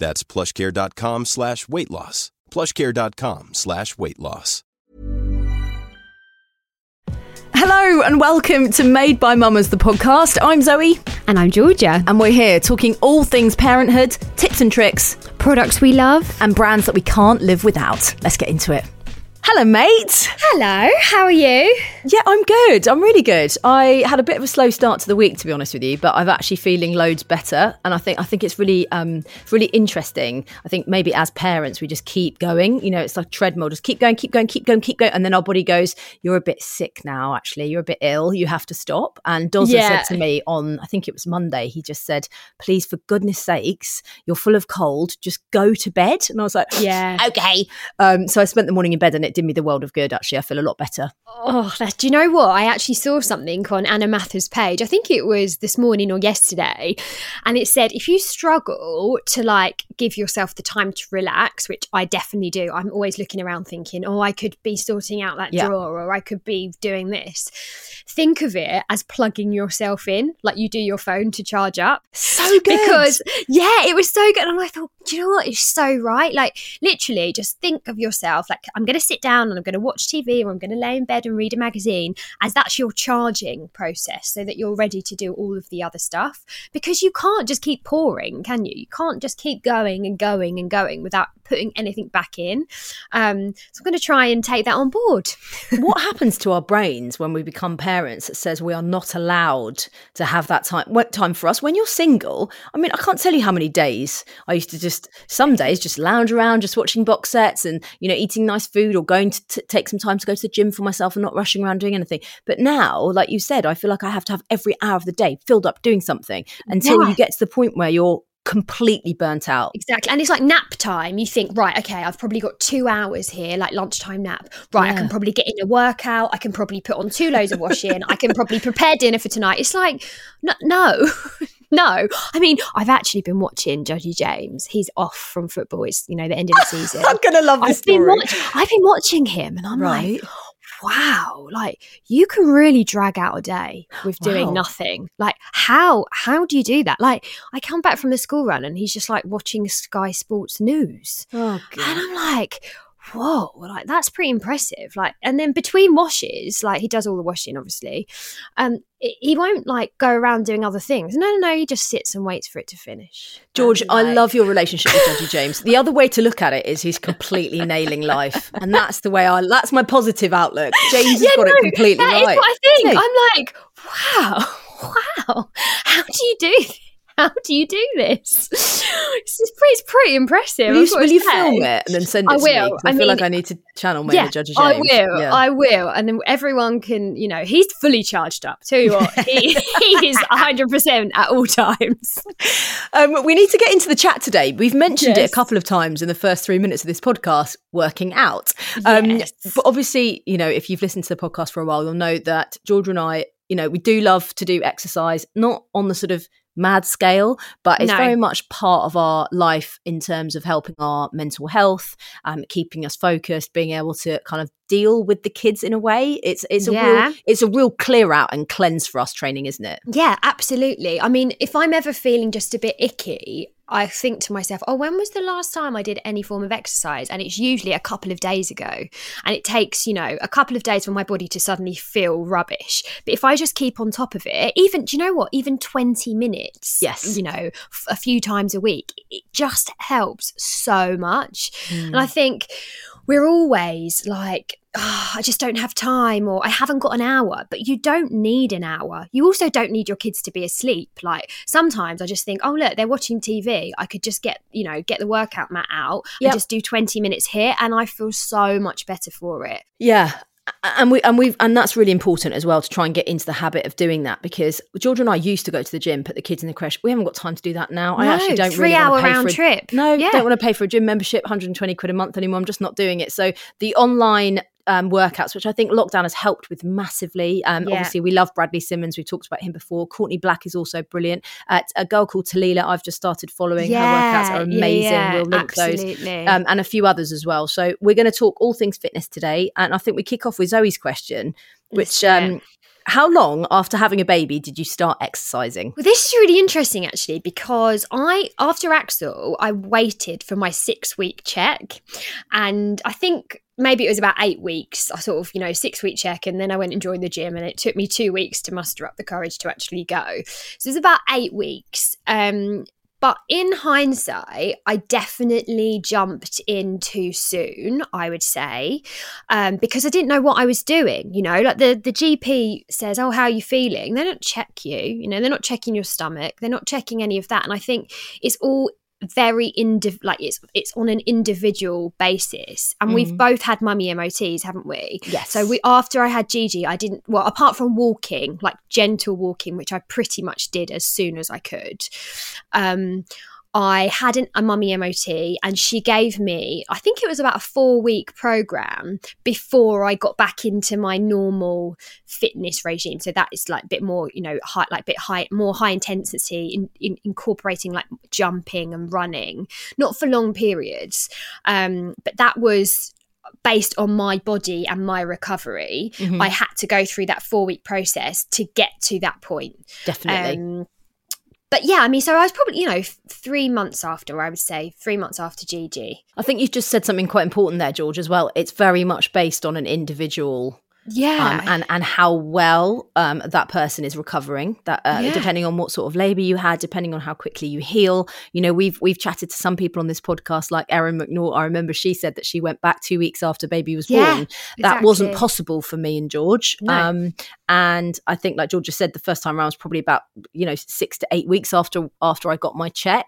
That's plushcare.com slash weight loss. plushcare.com slash weight loss. Hello and welcome to Made by Mamas, the podcast. I'm Zoe. And I'm Georgia. And we're here talking all things parenthood, tips and tricks, Products we love. and brands that we can't live without. Let's get into it. Hello, mate. Hello, how are you? Yeah, I'm good. I'm really good. I had a bit of a slow start to the week, to be honest with you, but I'm actually feeling loads better, and I think I think it's really um really interesting. I think maybe as parents we just keep going. You know, it's like treadmill, just keep going, keep going, keep going, keep going, and then our body goes, "You're a bit sick now. Actually, you're a bit ill. You have to stop." And Dozza Yeah. said to me on I think it was Monday. He just said, "Please, for goodness sakes, you're full of cold. Just go to bed." And I was like, Yeah. okay." Um, so I spent the morning in bed, and it did me the world of good. Actually, I feel a lot better. Oh, that, do you know what? I actually saw something on Anna Mathur's page. I think it was this morning or yesterday. And it said if you struggle to like give yourself the time to relax, which I definitely do, I'm always looking around thinking, oh, I could be sorting out that Yeah. drawer or I could be doing this. Think of it as plugging yourself in, like you do your phone to charge up. So good because yeah it was so good and i thought do you know what it's so right like literally just think of yourself like i'm going to sit down and i'm going to watch tv or i'm going to lay in bed and read a magazine as that's your charging process so that you're ready to do all of the other stuff. Because you can't just keep pouring can you? You can't just keep going and going and going without putting anything back in. Um, so i'm going to try and take that on board. What happens to our brains when we become parents that says we are not allowed to have that time what time for us? When you're single i mean i can't tell you how many days i used to just some days just lounge around just watching box sets and you know eating nice food or going to t- take some time to go to the gym for myself and not rushing around doing anything but now like you said i feel like i have to have every hour of the day filled up doing something until Yeah. you get to the point where you're completely burnt out Exactly. And it's like nap time. You think, right, okay, I've probably got two hours here, like lunchtime nap. Right, I can probably get in a workout. I can probably put on two loads of washing. I can probably prepare dinner for tonight. It's like, no, no. No, I mean, I've actually been watching Judgy James. He's off from football. It's, you know, the end of the season. I'm gonna love I've been, watch- I've been watching him and I'm right like, wow, like you can really drag out a day with doing Wow. nothing. Like how how do you do that? Like I come back from the school run and he's just like watching Sky Sports News. oh And I'm like, whoa, like that's pretty impressive. Like and then between washes, like he does all the washing obviously. Um he won't like go around doing other things. No, no, no, he just sits and waits for it to finish. George, And, I love your relationship with Judgy James. The other way to look at it is he's completely nailing life, and that's the way I. That's my positive outlook. James has got no, it completely That is right. what I think. I'm like, wow, wow. How do you do? How do you do this? It's, pretty, it's pretty impressive. Will you, will you film it and then send it I to me? will. I, I feel like I need to channel my Yeah, Judgy James. I will. Yeah. I will, and then everyone can. You know, he's fully charged up. Tell you what, he, he is hundred percent at all times. Um, we need to get into the chat today. We've mentioned it a couple of times in the first three minutes of this podcast, working out. Um, Yes. But obviously, you know, if you've listened to the podcast for a while, you'll know that Georgia and I, you know, we do love to do exercise, not on the sort of mad scale, but it's No. very much part of our life in terms of helping our mental health, um, keeping us focused, being able to kind of deal with the kids in a way. It's it's a Yeah. real it's a real clear out and cleanse for us training, isn't it? Yeah, absolutely. I mean, if I'm ever feeling just a bit icky, I think to myself, oh, when was the last time I did any form of exercise? And it's usually a couple of days ago. And it takes, you know, a couple of days for my body to suddenly feel rubbish. But if I just keep on top of it, even, do you know what? Even 20 minutes, Yes. you know, f- a few times a week, it just helps so much. Mm. And I think we're always like, oh, I just don't have time or I haven't got an hour, but you don't need an hour. You also don't need your kids to be asleep. Like sometimes I just think, oh, look, they're watching TV. I could just get, you know, get the workout mat out Yep. and just do 20 minutes here. And I feel so much better for it. Yeah. And we and we and that's really important as well to try and get into the habit of doing that because George and I used to go to the gym, put the kids in the creche. We haven't got time to do that now. I actually don't three really hour round a, trip. No, Yeah. don't want to pay for a gym membership, 120 quid a month anymore. I'm just not doing it. So the online um, workouts, which I think lockdown has helped with massively. Um, Yeah. Obviously, we love Bradley Simmons. We've talked about him before. Courtney Black is also brilliant. Uh, a girl called Talila, I've just started following. Her workouts are amazing. yeah, we'll link those um, and a few others as well. So we're going to talk all things fitness today, and I think we kick off with Zoe's question, which um, how long after having a baby did you start exercising? Well, this is really interesting actually because I, after Axel, I waited for my six week check. And I think maybe it was about eight weeks. I sort of, you know, six week check. And then I went and joined the gym. And it took me two weeks to muster up the courage to actually go. So it was about eight weeks. Um, but in hindsight, I definitely jumped in too soon, I would say, um, because I didn't know what I was doing. You know, like the, the GP says, Oh, how are you feeling? They don't check you, you know, they're not checking your stomach, they're not checking any of that. And I think it's all very indiv- like it's it's on an individual basis and we've Mhm. both had mummy MOTs haven't we Yes. so we after I had Gigi, I didn't well apart from walking, like gentle walking, which I pretty much did as soon as I could. Um, I had an, a mummy MOT, and she gave me, I think it was about a four week program before I got back into my normal fitness regime. So that is like a bit more, you know, high, like a bit high, more high intensity, in, in, incorporating like jumping and running, not for long periods. Um, but that was based on my body and my recovery. Mhm. I had to go through that four week process to get to that point. Definitely. Um, but yeah, I mean, so I was probably, you know, three months after, I would say, three months after Gigi. I think you've just said something quite important there, George, as well. It's very much based on an individual Yeah. um, and and how well um, that person is recovering. That uh, Yeah. depending on what sort of labour you had, depending on how quickly you heal. You know, we've we've chatted to some people on this podcast, like Erin McNaught. I remember she said that she went back two weeks after baby was Yeah, born. That wasn't possible for me and George. No. Um, and I think, like George just said, the first time around was probably about you know six to eight weeks after after I got my check.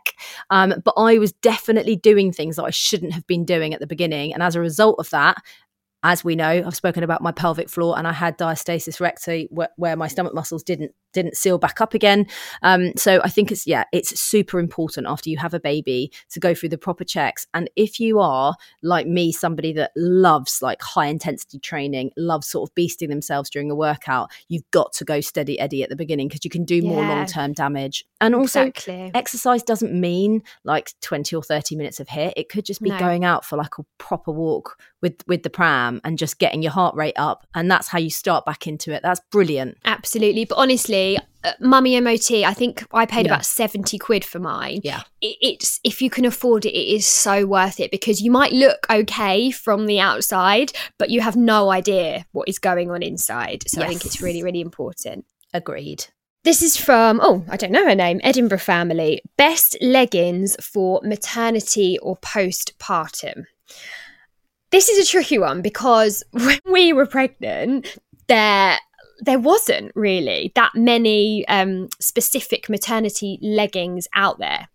Um, but I was definitely doing things that I shouldn't have been doing at the beginning, and as a result of that, as we know, I've spoken about my pelvic floor, and I had diastasis recti, where, where my stomach muscles didn't didn't seal back up again. Um, so I think it's yeah, it's super important after you have a baby to go through the proper checks. And if you are like me, somebody that loves like high intensity training, loves sort of beasting themselves during a workout, you've got to go steady Eddie at the beginning because you can do more long term damage. And also, exactly. exercise doesn't mean like 20 or 30 minutes of HIIT it could just be No. going out for like a proper walk with with the pram and just getting your heart rate up and that's how you start back into it that's brilliant Absolutely. But honestly, uh, mummy MOT, I think I paid Yeah. about 70 quid for mine. yeah it, it's if you can afford it, it is so worth it because you might look okay from the outside, but you have no idea what is going on inside. So I think it's really, really important. agreed This is from, oh, I don't know her name, Edinburgh Family. Best leggings for maternity or postpartum. This is a tricky one because when we were pregnant, there there wasn't really that many um, specific maternity leggings out there.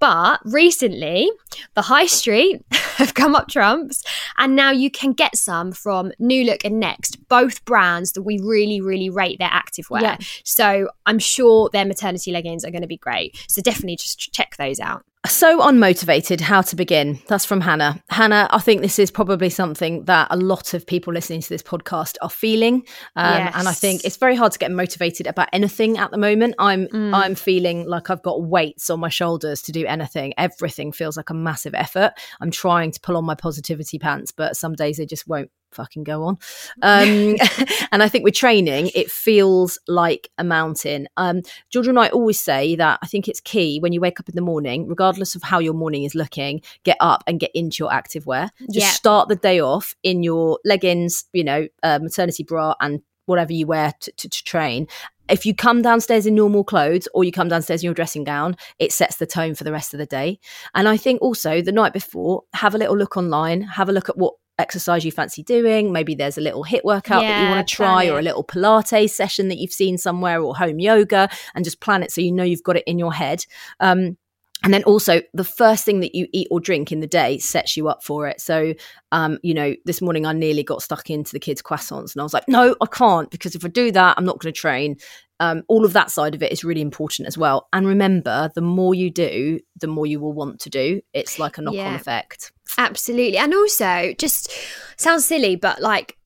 But recently, the high street have come up trumps, and now you can get some from New Look and Next, both brands that we really, really rate their activewear. Yeah. So I'm sure their maternity leggings are going to be great. So definitely just check those out. So unmotivated how to begin. That's from hannah. Hannah i think this is probably something that a lot of people listening to this podcast are feeling um, and i think it's very hard to get motivated about anything at the moment. I'm Mm. i'm feeling like i've got weights on my shoulders to do anything. Everything feels like a massive effort. I'm trying to pull on my positivity pants but some days they just won't fucking go on um, and i think with training it feels like a mountain um, Georgia and I always say that I think it's key when you wake up in the morning, regardless of how your morning is looking, get up and get into your active wear. Just start the day off in your leggings, you know, uh, maternity bra and whatever you wear to, to, to train. If you come downstairs in normal clothes or you come downstairs in your dressing gown, it sets the tone for the rest of the day. And I think also the night before, have a little look online, have a look at what exercise you fancy doing. Maybe there's a little HIIT workout that you want to try, or a little Pilates session that you've seen somewhere, or home yoga, and just plan it so you know you've got it in your head. Um, and then also, the first thing that you eat or drink in the day sets you up for it. So, um, you know, this morning I nearly got stuck into the kids' croissants, and I was like, no, I can't, because if I do that, I'm not going to train. Um, all of that side of it is really important as well. And remember, the more you do, the more you will want to do. It's like a knock on Yeah. effect. Absolutely. And also, just sounds silly, but like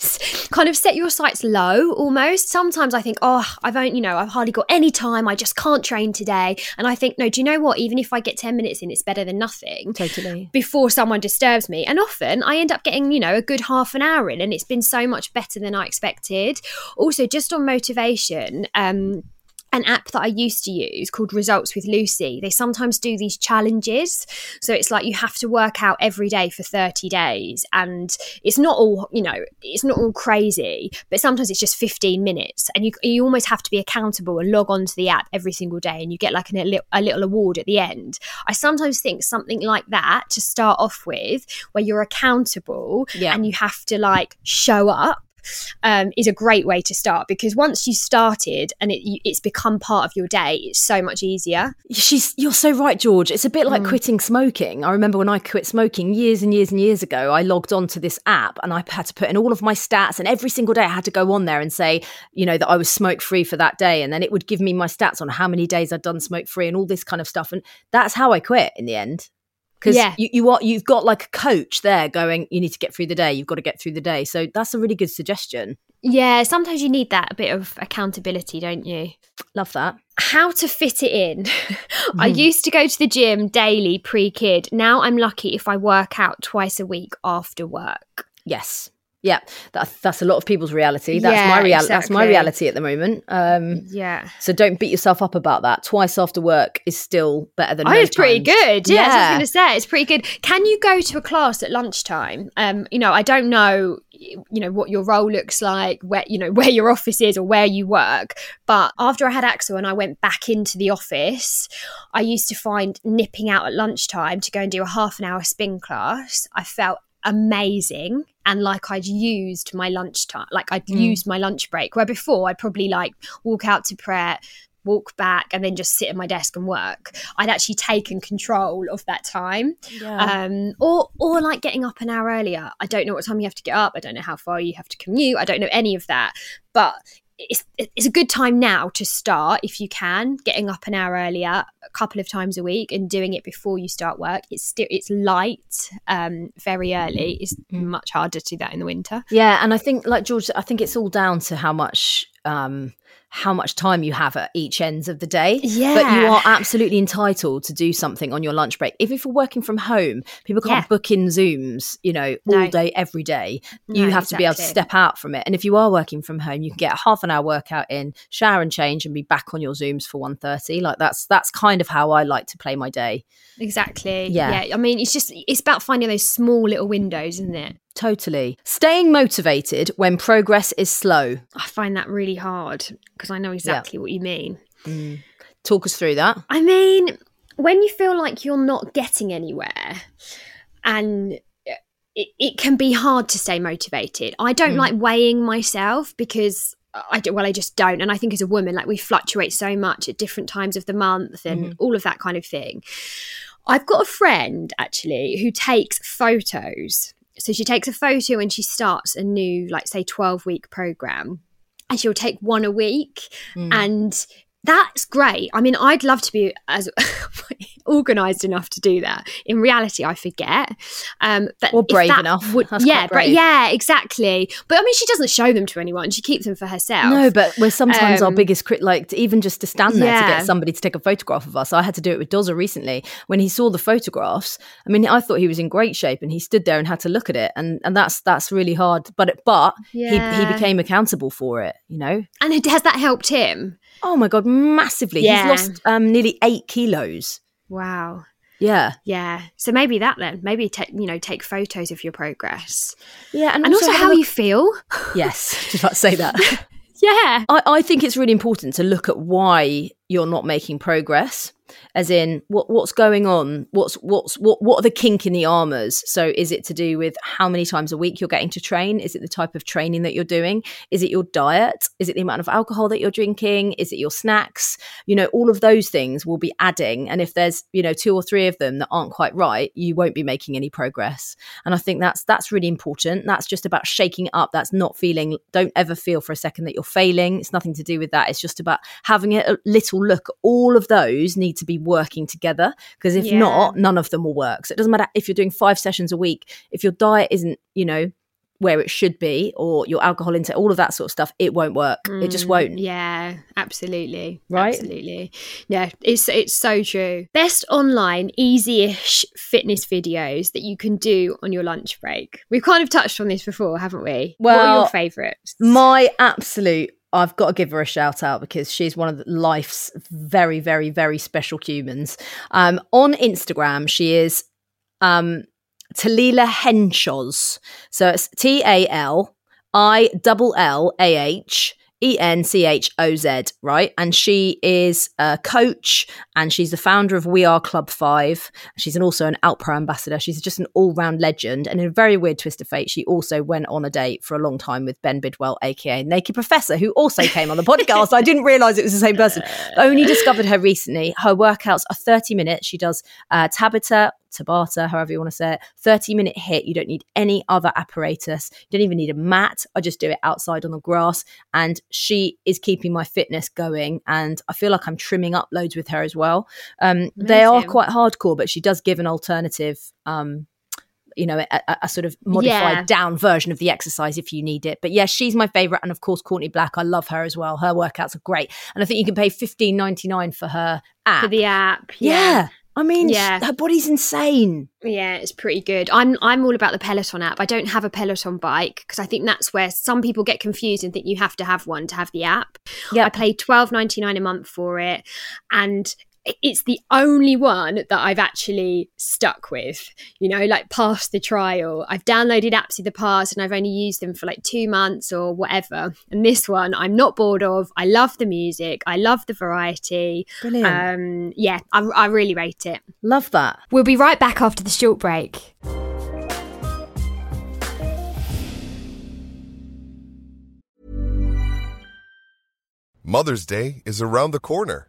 kind of set your sights low almost. Sometimes I think, oh, I've only, you know, I've hardly got any time. I just can't train today. And I think, no, do you know what? Even if I get 10 minutes in, it's better than nothing Totally. before someone disturbs me. And often I end up getting, you know, a good half an hour in, and it's been so much better than I expected. Also, just on motivation, um, an app that I used to use called Results with Lucy. They sometimes do these challenges. So it's like you have to work out every day for 30 days. And it's not all, you know, it's not all crazy, but sometimes it's just 15 minutes. And you, you almost have to be accountable and log on to the app every single day. And you get like an, a, little, a little award at the end. I sometimes think something like that to start off with, where you're accountable Yeah. and you have to like show up um, is a great way to start because once you started and it, you, it's become part of your day, it's so much easier. She's you're so right, George. It's a bit like Mm. quitting smoking. I remember when I quit smoking years and years and years ago, I logged onto this app and I had to put in all of my stats and every single day I had to go on there and say, you know, that I was smoke free for that day and then it would give me my stats on how many days I'd done smoke free and all this kind of stuff and that's how I quit in the end. Because Yeah. you, you are you've got like a coach there going, you need to get through the day, you've got to get through the day. So that's a really good suggestion. Yeah, sometimes you need that a bit of accountability, don't you? Love that. How to fit it in. I Mhm. used to go to the gym daily pre kid. Now I'm lucky if I work out twice a week after work. Yes. Yeah, that, that's a lot of people's reality. That's Yeah, my reality. That's my reality at the moment. Um, Yeah. So don't beat yourself up about that. Twice after work is still better than. Oh, no it's pretty times. good. Yeah, that's what I was going to say. It's pretty good. Can you go to a class at lunchtime? Um, you know, I don't know, you know, what your role looks like, where you know where your office is or where you work. But after I had Axel and I went back into the office, I used to find nipping out at lunchtime to go and do a half an hour spin class. I felt amazing and like I'd used my lunchtime, like I'd Mm. used my lunch break. Where before I'd probably like walk out to Pret, walk back, and then just sit at my desk and work. I'd actually taken control of that time, Yeah. um, or or like getting up an hour earlier. I don't know what time you have to get up. I don't know how far you have to commute. I don't know any of that, but. It's, it's a good time now to start if you can getting up an hour earlier a couple of times a week and doing it before you start work. It's still it's light um very early. It's Mm. much harder to do that in the winter. Yeah, and I think, like George, I think it's all down to how much, um, how much time you have at each ends of the day. But you are absolutely entitled to do something on your lunch break. If, if you're working from home, people can't Yeah. book in Zooms, you know, all No. day, every day. You No, have to be able to step out from it. And if you are working from home, you can get a half an hour workout in, shower and change, and be back on your Zooms for 1.30. Like that's that's kind of how I like to play my day. exactly Yeah. yeah i mean it's just it's about finding those small little windows isn't it Totally. Staying motivated when progress is slow. i find that really hard because i know exactly what you mean Talk us through that. I mean, when you feel like you're not getting anywhere and it, it can be hard to stay motivated. I don't Mm. like weighing myself because I do, well, I just don't. And I think as a woman, like we fluctuate so much at different times of the month and all of that kind of thing. I've got a friend actually who takes photos. So she takes a photo and she starts a new, like, say, 12 week program. And she'll take one a week. Mm. And that's great. I mean, I'd love to be as organized enough to do that. In reality, I forget. Um, but Or brave enough. Would, yeah, quite bra- yeah, exactly. But I mean, she doesn't show them to anyone. She keeps them for herself. No, but we're sometimes our Um, biggest crit. Like even just to stand there to get somebody to take a photograph of us. I had to do it with Dozer recently. When he saw the photographs, I mean, I thought he was in great shape, and he stood there and had to look at it, and and that's that's really hard. But it, but he he became accountable for it. You know. and it- has that helped him? Oh my god, massively. Yeah. He's lost um, nearly eight kilos. Wow. Yeah, Yeah. So maybe that then. Maybe take you know take photos of your progress yeah, and also, have how a you feel. Yes, just about to say that. Yeah. I, I think it's really important to look at why you're not making progress. As in what what's going on? What's what's what what are the kink in the armors? So is it to do with how many times a week you're getting to train? Is it the type of training that you're doing? Is it your diet? Is it the amount of alcohol that you're drinking? Is it your snacks? You know all of those things will be adding. And if there's you know two or three of them that aren't quite right you won't be making any progress. And i think that's that's really important. That's just about shaking up. That's not feeling don't ever feel for a second that you're failing. It's nothing to do with that. It's just about having a little look. All of those need to be working together because if Yeah. not none of them will work so it doesn't matter if you're doing five sessions a week if your diet isn't you know where it should be or your alcohol intake all of that sort of stuff it won't work it just Mm, won't Yeah, absolutely. Right? Absolutely. Yeah, it's it's so true. Best online easy-ish fitness videos that you can do on your lunch break. We've kind of touched on this before, haven't we? what are your favourites? my absolute I've got to give her a shout out because she's one of life's very, very, very special humans. Um, on Instagram, she is um, Talila Henshaws. So it's T A L I double L A H E N C H O Z, right? And she is a coach and she's the founder of We Are Club Five. She's an, also an Outpro ambassador. She's just an all round legend. And in a very weird twist of fate, she also went on a date for a long time with Ben Bidwell, aka Naked Professor, who also came on the podcast. I didn't realize it was the same person. I Only discovered her recently. Her workouts are 30 minutes. She does uh, Tabata, Tabata, however you want to say it, 30 minute HIIT. You don't need any other apparatus. You don't even need a mat. I just do it outside on the grass. And she is keeping my fitness going. And I feel like I'm trimming up loads with her as well. Um, they are quite hardcore, but she does give an alternative. Um, you know, a, a- sort of modified Yeah. down version of the exercise if you need it. But yeah, she's my favorite, and of course, Courtney Black. I love her as well. Her workouts are great, and I think you can pay fifteen ninety nine for her app. For the app. yeah. I mean, Yeah. her body's insane. Yeah, it's pretty good. I'm I'm all about the Peloton app. I don't have a Peloton bike because I think that's where some people get confused and think you have to have one to have the app. Yeah, I pay twelve ninety nine a month for it, and it's the only one that I've actually stuck with. You know, like past the trial. I've downloaded apps in the past, and I've only used them for like two months or whatever. And this one, I'm not bored of. I love the music. I love the variety. brilliant. Um, yeah, I, I really rate it. love that. We'll be right back after the short break. Mother's Day is around the corner.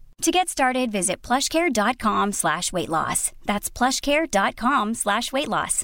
To get started, visit plushcare.com slash weight loss. That's plushcare.com slash weight loss.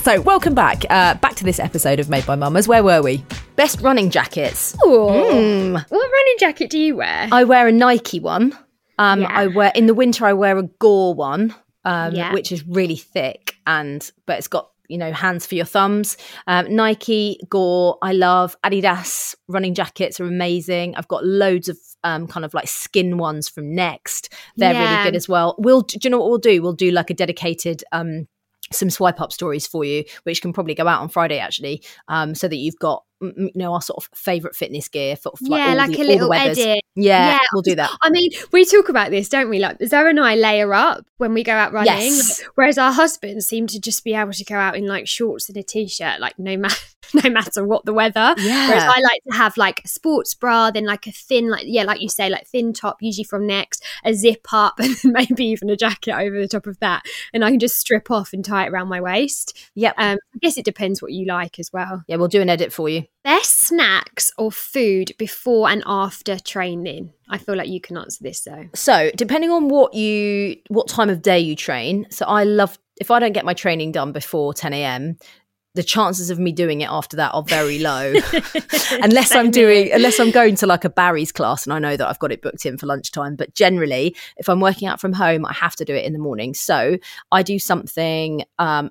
So, welcome back. Uh, back to this episode of Made by Mamas. Where were we? Best running jackets. Ooh. Mm. What running jacket do you wear? I wear a Nike one. Um, Yeah. I wear in the winter. I wear a Gore one, um, Yeah. which is really thick and but it's got you know hands for your thumbs. Um, Nike Gore, I love Adidas running jackets are amazing. I've got loads of um, kind of like skin ones from Next. They're Yeah. really good as well. We'll do you know what we'll do? We'll do like a dedicated. Um, some swipe up stories for you, which can probably go out on Friday actually, um, so that you've got you know our sort of favorite fitness gear for for, yeah, like the, a little edit. Yeah, Yeah. we'll do that. I mean, we talk about this, don't we? Like Zoe and I layer up when we go out running, Yes. like, whereas our husbands seem to just be able to go out in like shorts and a t-shirt, like no matter no matter what the weather. Yeah. Whereas I like to have like a sports bra, then like a thin, like yeah, like you say, like thin top, usually from Next, a zip up, and then maybe even a jacket over the top of that, and I can just strip off and tie it around my waist. Yep. Um, I guess it depends what you like as well. yeah, we'll do an edit for you. Best snacks or food before and after training? I feel like you can answer this though. So, depending on what you what time of day you train, so I love if I don't get my training done before 10 a.m., the chances of me doing it after that are very low unless i'm doing unless i'm going to like a barry's class and i know that i've got it booked in for lunchtime but generally if i'm working out from home i have to do it in the morning so i do something um,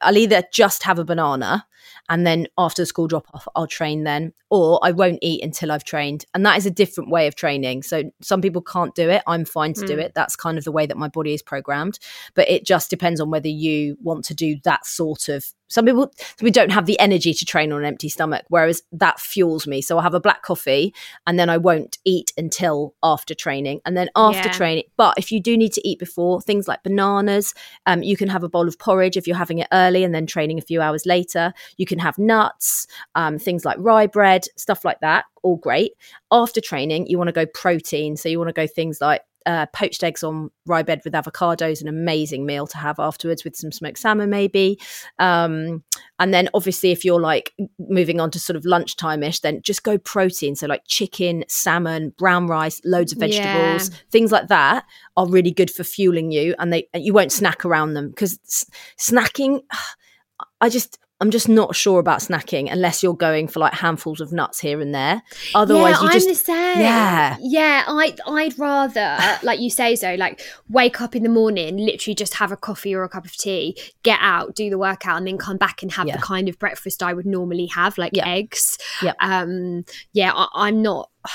I'll either just have a banana and then after the school drop off, I'll train then, or I won't eat until I've trained. And that is a different way of training. So some people can't do it. I'm fine to mm. do it. That's kind of the way that my body is programmed. But it just depends on whether you want to do that sort of some people we don't have the energy to train on an empty stomach whereas that fuels me so i'll have a black coffee and then i won't eat until after training and then after yeah. training but if you do need to eat before things like bananas um, you can have a bowl of porridge if you're having it early and then training a few hours later you can have nuts um, things like rye bread stuff like that all great after training you want to go protein so you want to go things like uh, poached eggs on rye bread with avocados, an amazing meal to have afterwards with some smoked salmon, maybe. Um, and then obviously, if you're like moving on to sort of lunchtime ish, then just go protein. So, like chicken, salmon, brown rice, loads of vegetables, yeah. things like that are really good for fueling you. And they you won't snack around them because s- snacking, I just I'm just not sure about snacking unless you're going for like handfuls of nuts here and there. Otherwise, yeah, you just I'm the same. yeah, yeah. I I'd rather, like you say, so like wake up in the morning, literally just have a coffee or a cup of tea, get out, do the workout, and then come back and have yeah. the kind of breakfast I would normally have, like yeah. eggs. Yeah, um, yeah. I, I'm not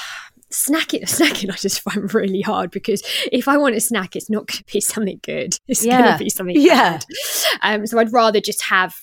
snacking snacking i just find really hard because if i want a snack it's not going to be something good it's yeah. going to be something yeah bad. um so i'd rather just have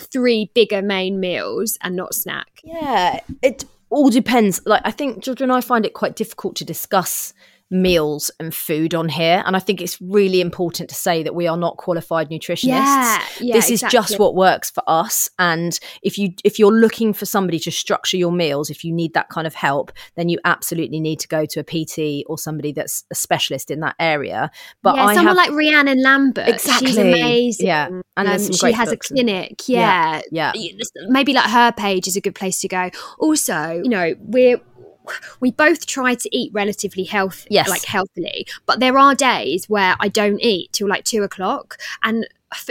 three bigger main meals and not snack. Yeah, it all depends. Like I think Georgia and I find it quite difficult to discuss meals and food on here. And I think it's really important to say that we are not qualified nutritionists. Yeah, yeah, this is just what works for us. And if you if you're looking for somebody to structure your meals, if you need that kind of help, then you absolutely need to go to a PT or somebody that's a specialist in that area. But yeah, I someone have, like Rhiannon Lambert. Exactly. She's amazing. Yeah. And um, she has a clinic. Yeah. yeah. Yeah. Maybe like her page is a good place to go. Also, you know, we're we both try to eat relatively healthy, yes. like healthily. But there are days where I don't eat till like two o'clock, and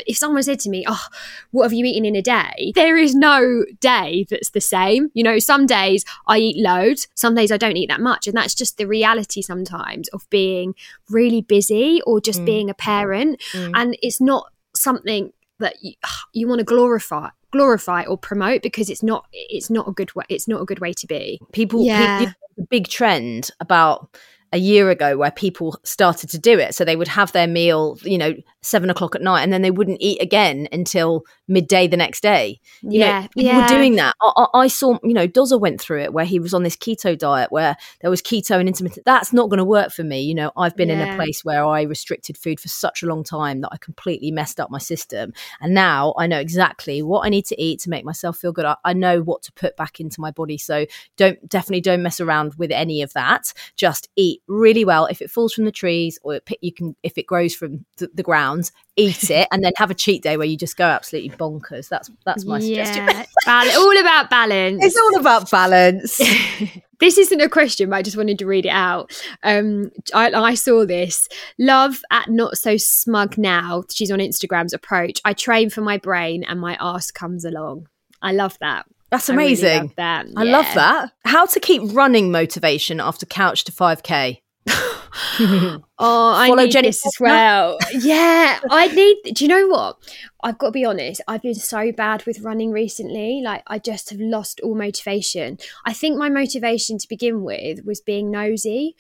if someone said to me, "Oh, what have you eaten in a day?" There is no day that's the same. You know, some days I eat loads, some days I don't eat that much, and that's just the reality sometimes of being really busy or just mm. being a parent. Mm. And it's not something that you, you want to glorify glorify or promote because it's not it's not a good way it's not a good way to be. People yeah. people, big trend about a year ago where people started to do it. So they would have their meal, you know, seven o'clock at night, and then they wouldn't eat again until midday the next day. You yeah, know, people yeah. were doing that. I, I, saw, you know, Dozer went through it where he was on this keto diet where there was keto and intermittent. That's not going to work for me. You know, I've been yeah. in a place where I restricted food for such a long time that I completely messed up my system, and now I know exactly what I need to eat to make myself feel good. I, I know what to put back into my body. So don't definitely don't mess around with any of that. Just eat really well. If it falls from the trees or it, you can, if it grows from the, the ground, eat it and then have a cheat day where you just go absolutely bonkers. That's that's my yeah. suggestion. all about balance. It's all about balance. this isn't a question, but I just wanted to read it out. Um, I, I, saw this. Love at not so smug now. She's on Instagram's approach. I train for my brain, and my ass comes along. I love that. That's amazing. I, really that. I love that. How to keep running motivation after couch to 5K. oh, I Follow need Jenny this as well. yeah, I need. Do you know what? I've got to be honest. I've been so bad with running recently. Like I just have lost all motivation. I think my motivation to begin with was being nosy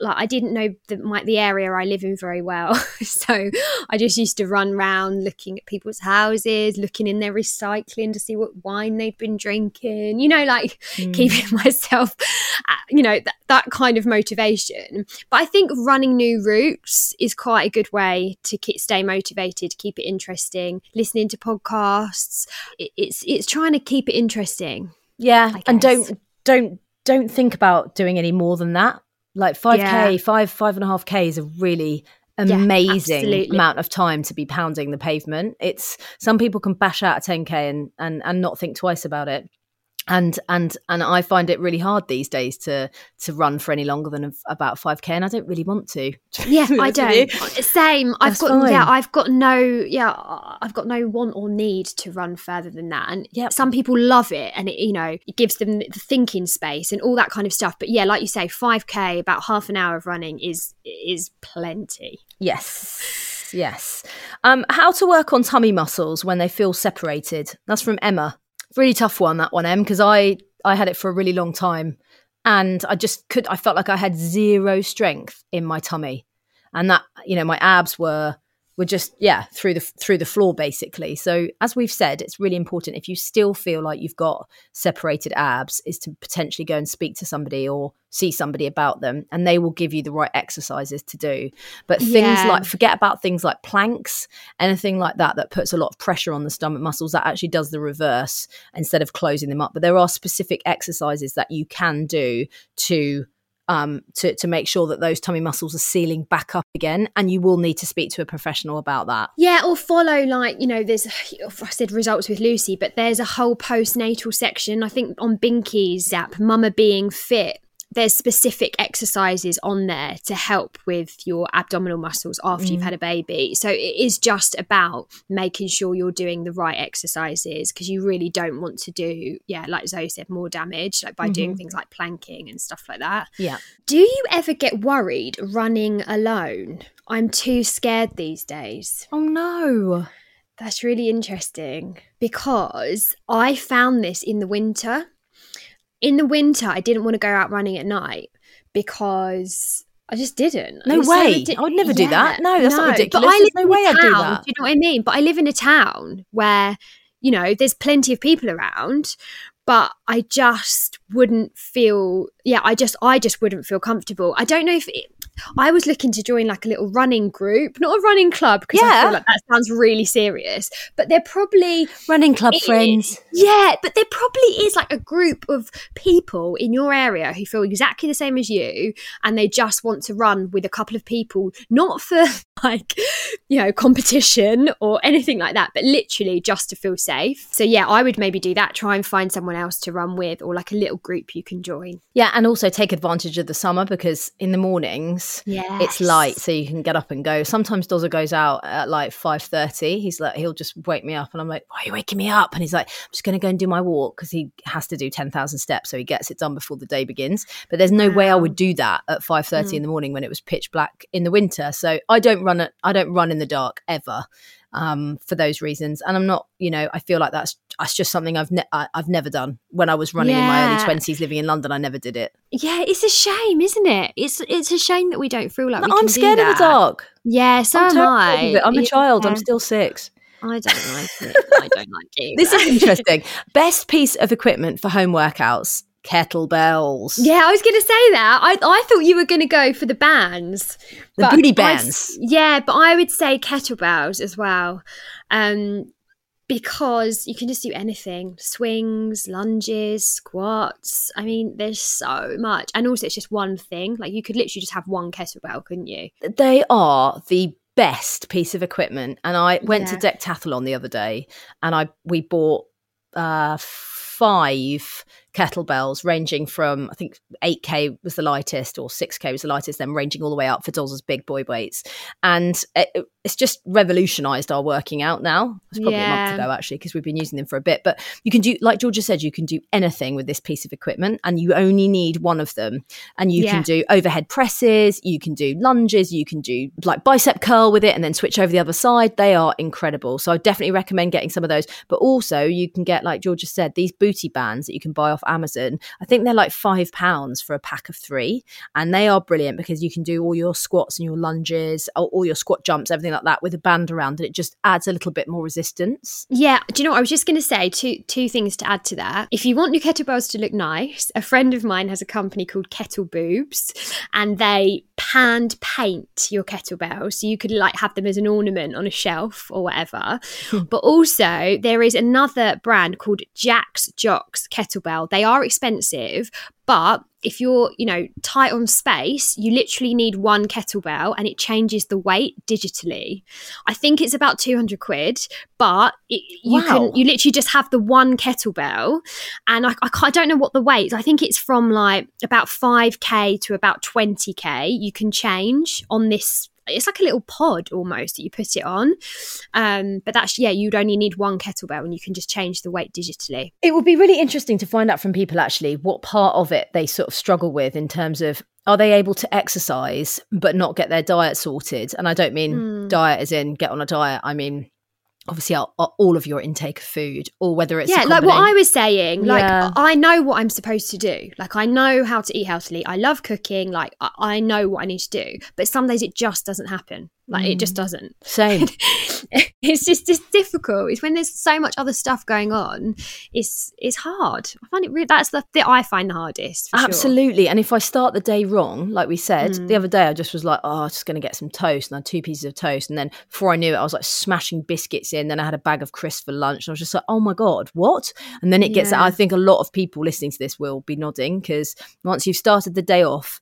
like I didn't know the my, the area I live in very well, so I just used to run around looking at people's houses, looking in their recycling to see what wine they've been drinking. You know, like mm. keeping myself, uh, you know, that, that kind of motivation. But I think running new routes is quite a good way to keep, stay motivated, keep it interesting. Listening to podcasts, it, it's it's trying to keep it interesting. Yeah, and don't don't don't think about doing any more than that like 5K, yeah. five, five and a half K is a really amazing yeah, amount of time to be pounding the pavement. It's some people can bash out a 10K and, and, and not think twice about it. And and and I find it really hard these days to to run for any longer than about five k, and I don't really want to. Yeah, I don't. Same. I've got yeah. I've got no yeah, I've got no want or need to run further than that. And Yep. some people love it, and it you know it gives them the thinking space and all that kind of stuff. But yeah, like you say, five k, about half an hour of running is is plenty. Yes, yes. Um, how to work on tummy muscles when they feel separated? That's from Emma. Really tough one that one, Em, because I I had it for a really long time, and I just could. I felt like I had zero strength in my tummy, and that you know my abs were were just yeah through the through the floor basically. So as we've said, it's really important if you still feel like you've got separated abs, is to potentially go and speak to somebody or see somebody about them, and they will give you the right exercises to do. But things Yeah. like forget about things like planks, anything like that that puts a lot of pressure on the stomach muscles. That actually does the reverse instead of closing them up. But there are specific exercises that you can do to um, to to make sure that those tummy muscles are sealing back up again, and you will need to speak to a professional about that. Yeah, or follow like you know, there's I said results with Lucy, but there's a whole postnatal section. I think on Binky's app, Mama Being Fit. There's specific exercises on there to help with your abdominal muscles after you've mm. had a baby. So it is just about making sure you're doing the right exercises because you really don't want to do, yeah, like Zoe said, more damage, like by doing mm-hmm. things like planking and stuff like that. Yeah. Do you ever get worried running alone? I'm too scared these days. Oh no. That's really interesting because I found this in the winter. In the winter, I didn't want to go out running at night because I just didn't. No so way. I would never do that. No, that's not But ridiculous. I There's live no in a way I'd do town, that. Do you know what I mean? But I live in a town where, you know, there's plenty of people around, but I just wouldn't feel yeah, I just I just wouldn't feel comfortable. I don't know if it, I was looking to join like a little running group, not a running club because I feel like that sounds really serious. But they're probably Running club it- friends. yeah, but there probably is like a group of people in your area who feel exactly the same as you and they just want to run with a couple of people, not for like, you know, competition or anything like that, but literally just to feel safe. So, yeah, I would maybe do that. Try and find someone else to run with or like a little group you can join. Yeah, and also take advantage of the summer because in the mornings Yeah. it's light, so you can get up and go. Sometimes Dozza goes out at like five thirty. He's like, he'll just wake me up, and I'm like, "Why are you waking me up?" And he's like, "I'm just going to go and do my walk because he has to do ten thousand steps, so he gets it done before the day begins." But there's no way I would do that at five thirty in mm. the morning when it was pitch black in the winter. So I don't run it. I don't run in the dark ever. Um, for those reasons, and I'm not, you know, I feel like that's that's just something I've ne- I, I've never done. When I was running in my early twenties, living in London, I never did it. Yeah, it's a shame, isn't it? It's it's a shame that we don't feel like No, we can I'm scared of the dark. Yeah, so I'm am I. I'm a Yeah. child. I'm still six. I don't like it. I don't like it. This is interesting. Best piece of equipment for home workouts: kettlebells. Yeah, I was going to say that. I I thought you were going to go for the bands, The booty I bands. yeah, but I would say kettlebells as well, um, because you can just do anything: swings, lunges, squats. I mean, there's so much, and also it's just one thing. Like you could literally just have one kettlebell, couldn't you? They are the best piece of equipment. And I went Yeah. to Decathlon the other day, and I we bought uh, five kettlebells ranging from I think 8k was the lightest or 6k was the lightest then ranging all the way up for Doz's big boy weights. And it, it's just revolutionized our working out now. It's probably a month ago actually because we've been using them for a bit. But you can do like Georgia said you can do anything with this piece of equipment and you only need one of them. And you Yeah. can do overhead presses you can do lunges you can do like bicep curl with it and then switch over the other side. They are incredible. So I definitely recommend getting some of those. But also you can get like Georgia said these booty bands that you can buy off Amazon I think they're like five pounds for a pack of three and they are brilliant because you can do all your squats and your lunges all your squat jumps everything like that with a band around and it just adds a little bit more resistance Yeah, do you know what? I was just going to say two two things to add to that. If you want your kettlebells to look nice, a friend of mine has a company called Kettle Boobs, and they hand paint your kettlebells, so you could like have them as an ornament on a shelf or whatever. Hmm. but also, there is another brand called JaxJox kettlebell. They are expensive. But if you're, you know, tight on space, you literally need one kettlebell and it changes the weight digitally. I think it's about 200 quid, but it, you Wow. can, you literally just have the one kettlebell. And I, I, I don't know what the weight is. I think it's from like about 5K to about 20K. You can change on this. It's like a little pod almost that you put it on. Um, but that's, yeah, you'd only need one kettlebell and you can just change the weight digitally. It would be really interesting to find out from people actually what part of it they sort of struggle with in terms of are they able to exercise but not get their diet sorted? And I don't mean Hmm. diet as in get on a diet. I mean obviously all, all of your intake of food or whether it's yeah, like what I was saying. Like Yeah. I know what I'm supposed to do. Like I know how to eat healthily. I love cooking. Like I know what I need to do. But some days it just doesn't happen. Like it Mm. just doesn't. same. it's just it's difficult. It's when there's so much other stuff going on. It's it's hard. I find it really. That's the thing I find the hardest. for sure. Absolutely. And if I start the day wrong, like we said, Mm. the other day I just was like, oh, I'm just going to get some toast. And I had two pieces of toast. And then before I knew it, I was like smashing biscuits in. Then I had a bag of crisps for lunch. And I was just like, oh my God, what? And then it gets, Yeah. I think a lot of people listening to this will be nodding because once you've started the day off,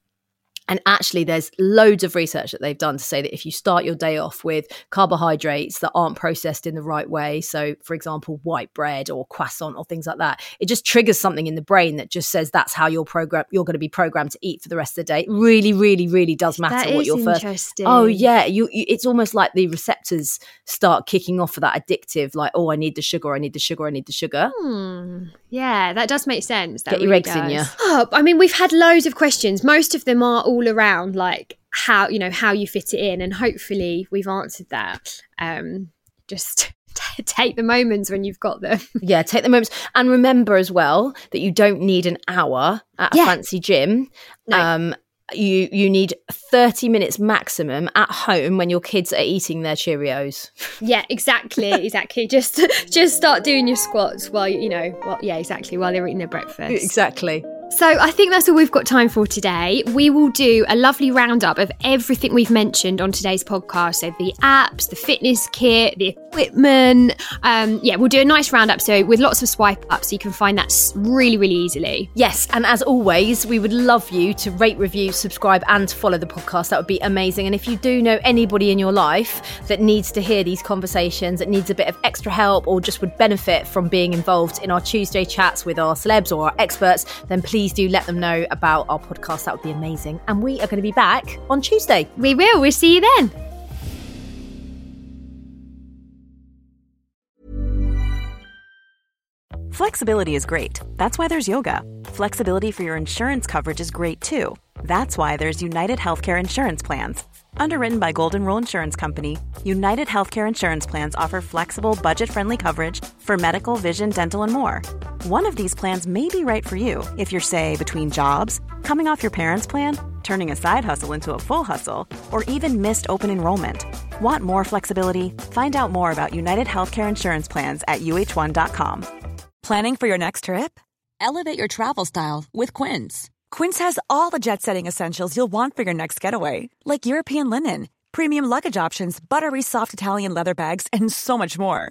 and actually, there's loads of research that they've done to say that if you start your day off with carbohydrates that aren't processed in the right way, so for example, white bread or croissant or things like that, it just triggers something in the brain that just says that's how you're program you're going to be programmed to eat for the rest of the day. It really, really, really does matter That what your first. interesting. Oh yeah, you, you. It's almost like the receptors start kicking off for that addictive, like oh, I need the sugar, I need the sugar, I need the sugar. Hmm. Yeah, that does make sense. That Get your really eggs in does. ya. Oh, I mean, we've had loads of questions. Most of them are all around like how you know how you fit it in, and hopefully we've answered that. Um, just take the moments when you've got them. Yeah, take the moments and remember as well that you don't need an hour at a Yeah. fancy gym. No. Um, you you need thirty minutes maximum at home when your kids are eating their Cheerios. yeah, exactly, exactly. Just just start doing your squats while you know. Well, yeah, exactly. While they're eating their breakfast. Exactly. So I think that's all we've got time for today. We will do a lovely roundup of everything we've mentioned on today's podcast. So the apps, the fitness kit, the equipment. Um, yeah, we'll do a nice roundup. So with lots of swipe ups, so you can find that really, really easily. Yes, and as always, we would love you to rate, review, subscribe, and follow the podcast. That would be amazing. And if you do know anybody in your life that needs to hear these conversations, that needs a bit of extra help, or just would benefit from being involved in our Tuesday chats with our celebs or our experts, then please do let them know about our podcast. That would be amazing. And we are going to be back on Tuesday. We will. We'll see you then. Flexibility is great. That's why there's yoga. Flexibility for your insurance coverage is great too. That's why there's United Healthcare Insurance Plans. Underwritten by Golden Rule Insurance Company, United Healthcare Insurance Plans offer flexible, budget friendly coverage for medical, vision, dental, and more. One of these plans may be right for you if you're, say, between jobs, coming off your parents' plan, turning a side hustle into a full hustle, or even missed open enrollment. Want more flexibility? Find out more about United Healthcare Insurance Plans at uhone.com. Planning for your next trip? Elevate your travel style with Quince. Quince has all the jet setting essentials you'll want for your next getaway, like European linen, premium luggage options, buttery soft Italian leather bags, and so much more.